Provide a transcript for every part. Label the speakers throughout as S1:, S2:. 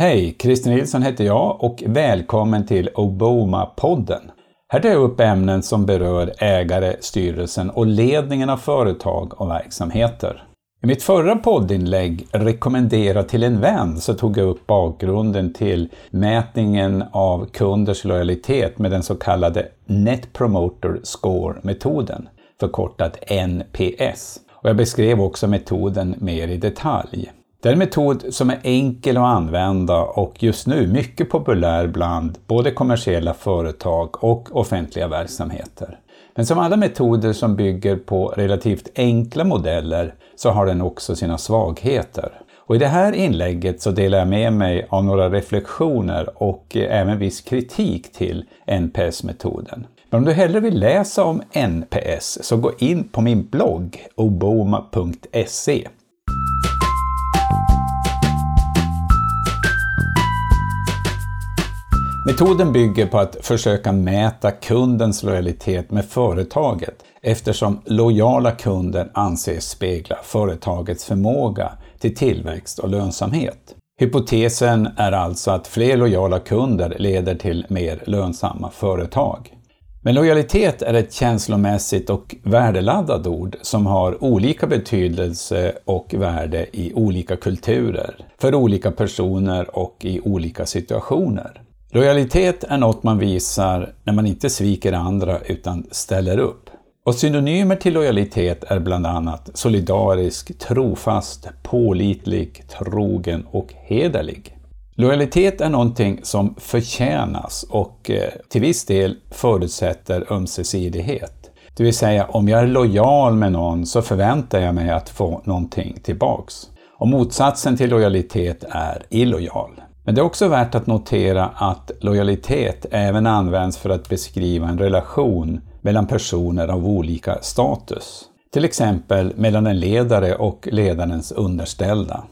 S1: Hej! Christer Nilsson heter jag och välkommen till Obama-podden. Här tar jag upp ämnen som berör ägare, styrelsen och ledningen av företag och verksamheter. I mitt förra poddinlägg, Rekommendera till en vän, så tog jag upp bakgrunden till mätningen av kunders lojalitet med den så kallade Net Promoter Score-metoden, förkortat NPS. Och jag beskrev också metoden mer i detalj. Det är en metod som är enkel att använda och just nu mycket populär bland både kommersiella företag och offentliga verksamheter. Men som alla metoder som bygger på relativt enkla modeller så har den också sina svagheter. Och I det här inlägget så delar jag med mig av några reflektioner och även viss kritik till NPS-metoden. Men om du hellre vill läsa om NPS så gå in på min blogg oboma.se Metoden bygger på att försöka mäta kundens lojalitet med företaget eftersom lojala kunder anses spegla företagets förmåga till tillväxt och lönsamhet. Hypotesen är alltså att fler lojala kunder leder till mer lönsamma företag. Men lojalitet är ett känslomässigt och värdeladdat ord som har olika betydelse och värde i olika kulturer, för olika personer och i olika situationer. Lojalitet är något man visar när man inte sviker andra utan ställer upp. Och synonymer till lojalitet är bland annat solidarisk, trofast, pålitlig, trogen och hederlig. Lojalitet är någonting som förtjänas och eh, till viss del förutsätter ömsesidighet. Det vill säga, om jag är lojal med någon så förväntar jag mig att få någonting tillbaks. Och motsatsen till lojalitet är illojal. Men det är också värt att notera att lojalitet även används för att beskriva en relation mellan personer av olika status. Till exempel mellan en ledare och ledarens underställda.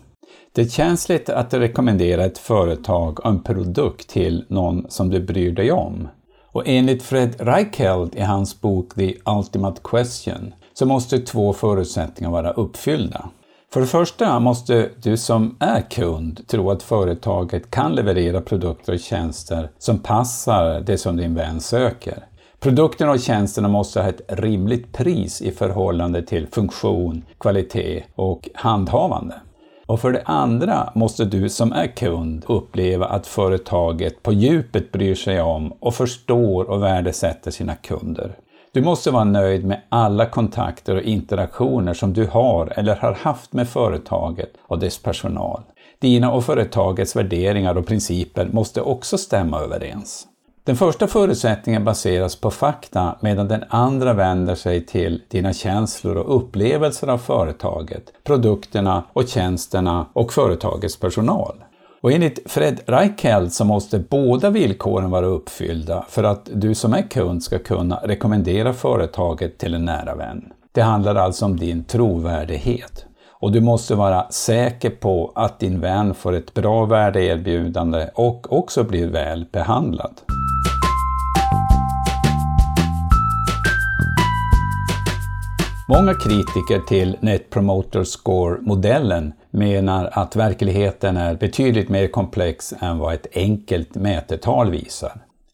S1: Det är känsligt att rekommendera ett företag och en produkt till någon som du bryr dig om. Och enligt Fred Reichelt i hans bok The Ultimate Question så måste två förutsättningar vara uppfyllda. För det första måste du som är kund tro att företaget kan leverera produkter och tjänster som passar det som din vän söker. Produkterna och tjänsterna måste ha ett rimligt pris i förhållande till funktion, kvalitet och handhavande. Och för det andra måste du som är kund uppleva att företaget på djupet bryr sig om och förstår och värdesätter sina kunder. Du måste vara nöjd med alla kontakter och interaktioner som du har eller har haft med företaget och dess personal. Dina och företagets värderingar och principer måste också stämma överens. Den första förutsättningen baseras på fakta medan den andra vänder sig till dina känslor och upplevelser av företaget, produkterna och tjänsterna och företagets personal. Och enligt Fred Reichheld så måste båda villkoren vara uppfyllda för att du som är kund ska kunna rekommendera företaget till en nära vän. Det handlar alltså om din trovärdighet. Och du måste vara säker på att din vän får ett bra värdeerbjudande och också blir väl behandlad. Många kritiker till Net Promoter Score-modellen menar att verkligheten är betydligt mer komplex än vad ett enkelt mätetal visar.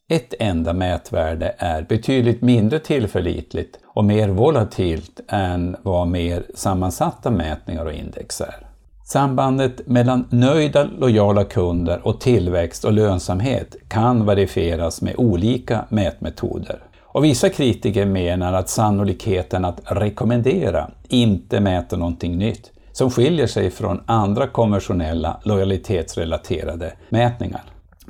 S1: Ett enda mätvärde är betydligt mindre tillförlitligt och mer volatilt än vad mer sammansatta mätningar och index är. Sambandet mellan nöjda, lojala kunder och tillväxt och lönsamhet kan verifieras med olika mätmetoder. Och vissa kritiker menar att sannolikheten att rekommendera inte mäter någonting nytt, som skiljer sig från andra konventionella lojalitetsrelaterade mätningar.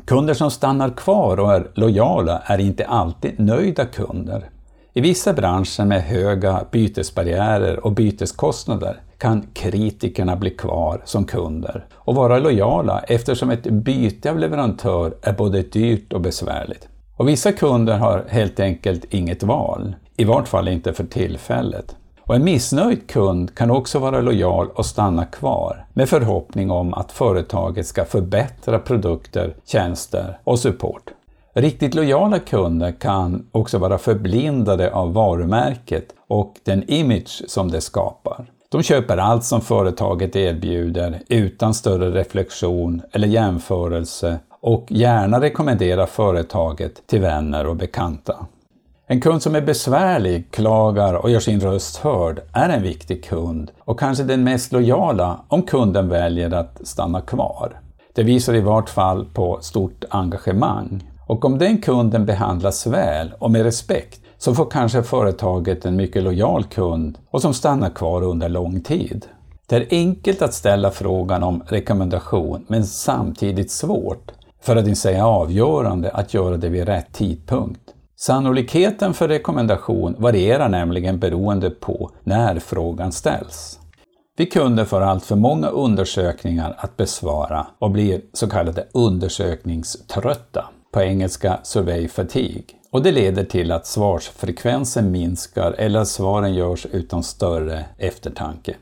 S1: Kunder som stannar kvar och är lojala är inte alltid nöjda kunder. I vissa branscher med höga bytesbarriärer och byteskostnader kan kritikerna bli kvar som kunder och vara lojala eftersom ett byte av leverantör är både dyrt och besvärligt. Och vissa kunder har helt enkelt inget val, i vart fall inte för tillfället. Och en missnöjd kund kan också vara lojal och stanna kvar med förhoppning om att företaget ska förbättra produkter, tjänster och support. Riktigt lojala kunder kan också vara förblindade av varumärket och den image som det skapar. De köper allt som företaget erbjuder utan större reflektion eller jämförelse och gärna rekommendera företaget till vänner och bekanta. En kund som är besvärlig, klagar och gör sin röst hörd är en viktig kund och kanske den mest lojala om kunden väljer att stanna kvar. Det visar i vart fall på stort engagemang. Och om den kunden behandlas väl och med respekt så får kanske företaget en mycket lojal kund och som stannar kvar under lång tid. Det är enkelt att ställa frågan om rekommendation men samtidigt svårt, för att inte säga avgörande, att göra det vid rätt tidpunkt. Sannolikheten för rekommendation varierar nämligen beroende på när frågan ställs. Vi kunder får allt för många undersökningar att besvara och blir så kallade undersökningströtta, på engelska survey fatigue. Och det leder till att svarsfrekvensen minskar eller att svaren görs utan större eftertanke.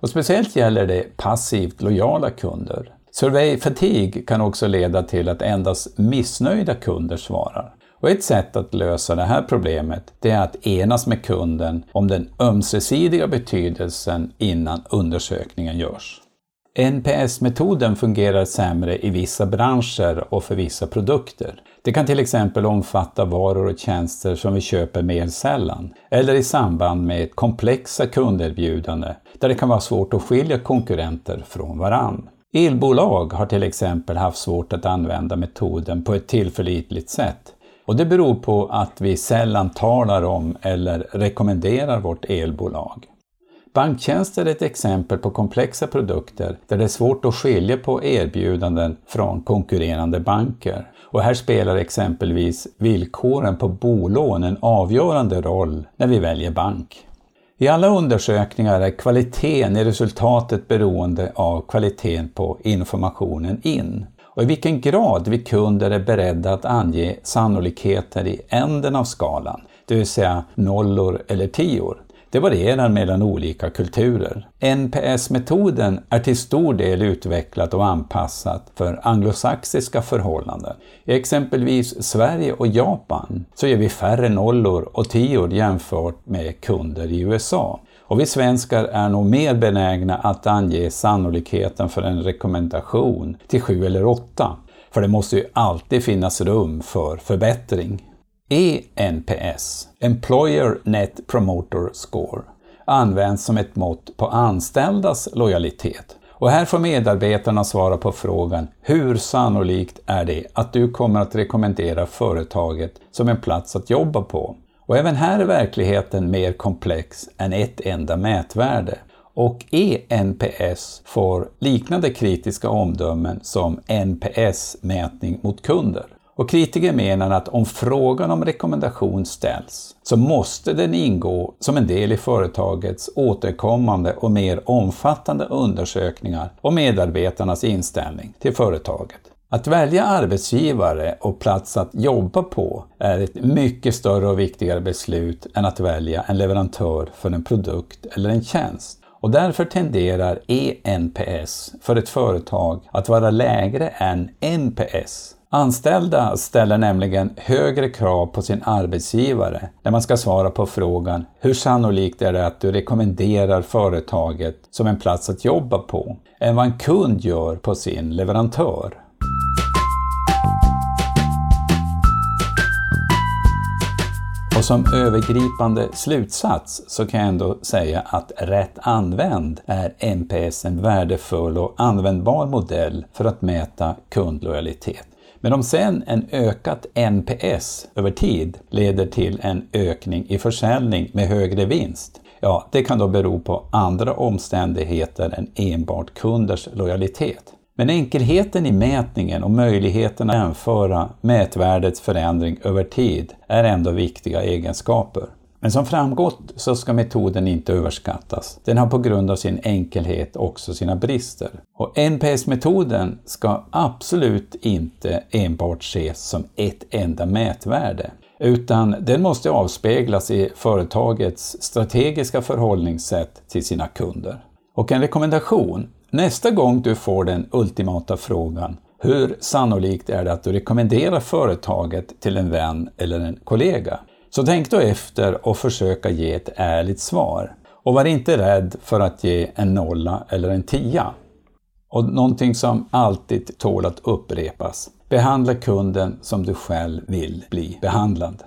S1: Och speciellt gäller det passivt lojala kunder. Survey fatigue kan också leda till att endast missnöjda kunder svarar. Och ett sätt att lösa det här problemet det är att enas med kunden om den ömsesidiga betydelsen innan undersökningen görs. NPS-metoden fungerar sämre i vissa branscher och för vissa produkter. Det kan till exempel omfatta varor och tjänster som vi köper mer sällan, eller i samband med komplexa kunderbjudanden där det kan vara svårt att skilja konkurrenter från varann. Elbolag har till exempel haft svårt att använda metoden på ett tillförlitligt sätt och det beror på att vi sällan talar om eller rekommenderar vårt elbolag. Banktjänster är ett exempel på komplexa produkter där det är svårt att skilja på erbjudanden från konkurrerande banker. Och här spelar exempelvis villkoren på bolån en avgörande roll när vi väljer bank. I alla undersökningar är kvaliteten i resultatet beroende av kvaliteten på informationen in och i vilken grad vi kunder är beredda att ange sannolikheter i änden av skalan, det vill säga nollor eller tior. Det varierar mellan olika kulturer. NPS-metoden är till stor del utvecklad och anpassad för anglosaxiska förhållanden. I exempelvis Sverige och Japan så ger vi färre nollor och tior jämfört med kunder i USA. Och vi svenskar är nog mer benägna att ange sannolikheten för en rekommendation till 7 eller 8. För det måste ju alltid finnas rum för förbättring. ENPS, Employer Net Promoter Score, används som ett mått på anställdas lojalitet. Och här får medarbetarna svara på frågan hur sannolikt är det att du kommer att rekommendera företaget som en plats att jobba på? Och även här är verkligheten mer komplex än ett enda mätvärde. Och ENPS får liknande kritiska omdömen som NPS-mätning mot kunder. Och kritiker menar att om frågan om rekommendation ställs så måste den ingå som en del i företagets återkommande och mer omfattande undersökningar om medarbetarnas inställning till företaget. Att välja arbetsgivare och plats att jobba på är ett mycket större och viktigare beslut än att välja en leverantör för en produkt eller en tjänst. Och därför tenderar ENPS för ett företag att vara lägre än NPS. Anställda ställer nämligen högre krav på sin arbetsgivare när man ska svara på frågan hur sannolikt är det att du rekommenderar företaget som en plats att jobba på än vad en kund gör på sin leverantör. Som övergripande slutsats så kan jag ändå säga att rätt använd är NPS en värdefull och användbar modell för att mäta kundlojalitet. Men om sen en ökat NPS över tid leder till en ökning i försäljning med högre vinst, ja, det kan då bero på andra omständigheter än enbart kunders lojalitet. Men enkelheten i mätningen och möjligheten att jämföra mätvärdets förändring över tid är ändå viktiga egenskaper. Men som framgått så ska metoden inte överskattas. Den har på grund av sin enkelhet också sina brister. Och NPS-metoden ska absolut inte enbart ses som ett enda mätvärde utan den måste avspeglas i företagets strategiska förhållningssätt till sina kunder. Och en rekommendation Nästa gång du får den ultimata frågan hur sannolikt är det att du rekommenderar företaget till en vän eller en kollega? Så tänk då efter och försöka ge ett ärligt svar. Och var inte rädd för att ge en nolla eller en tia. Och någonting som alltid tål att upprepas. Behandla kunden som du själv vill bli behandlad.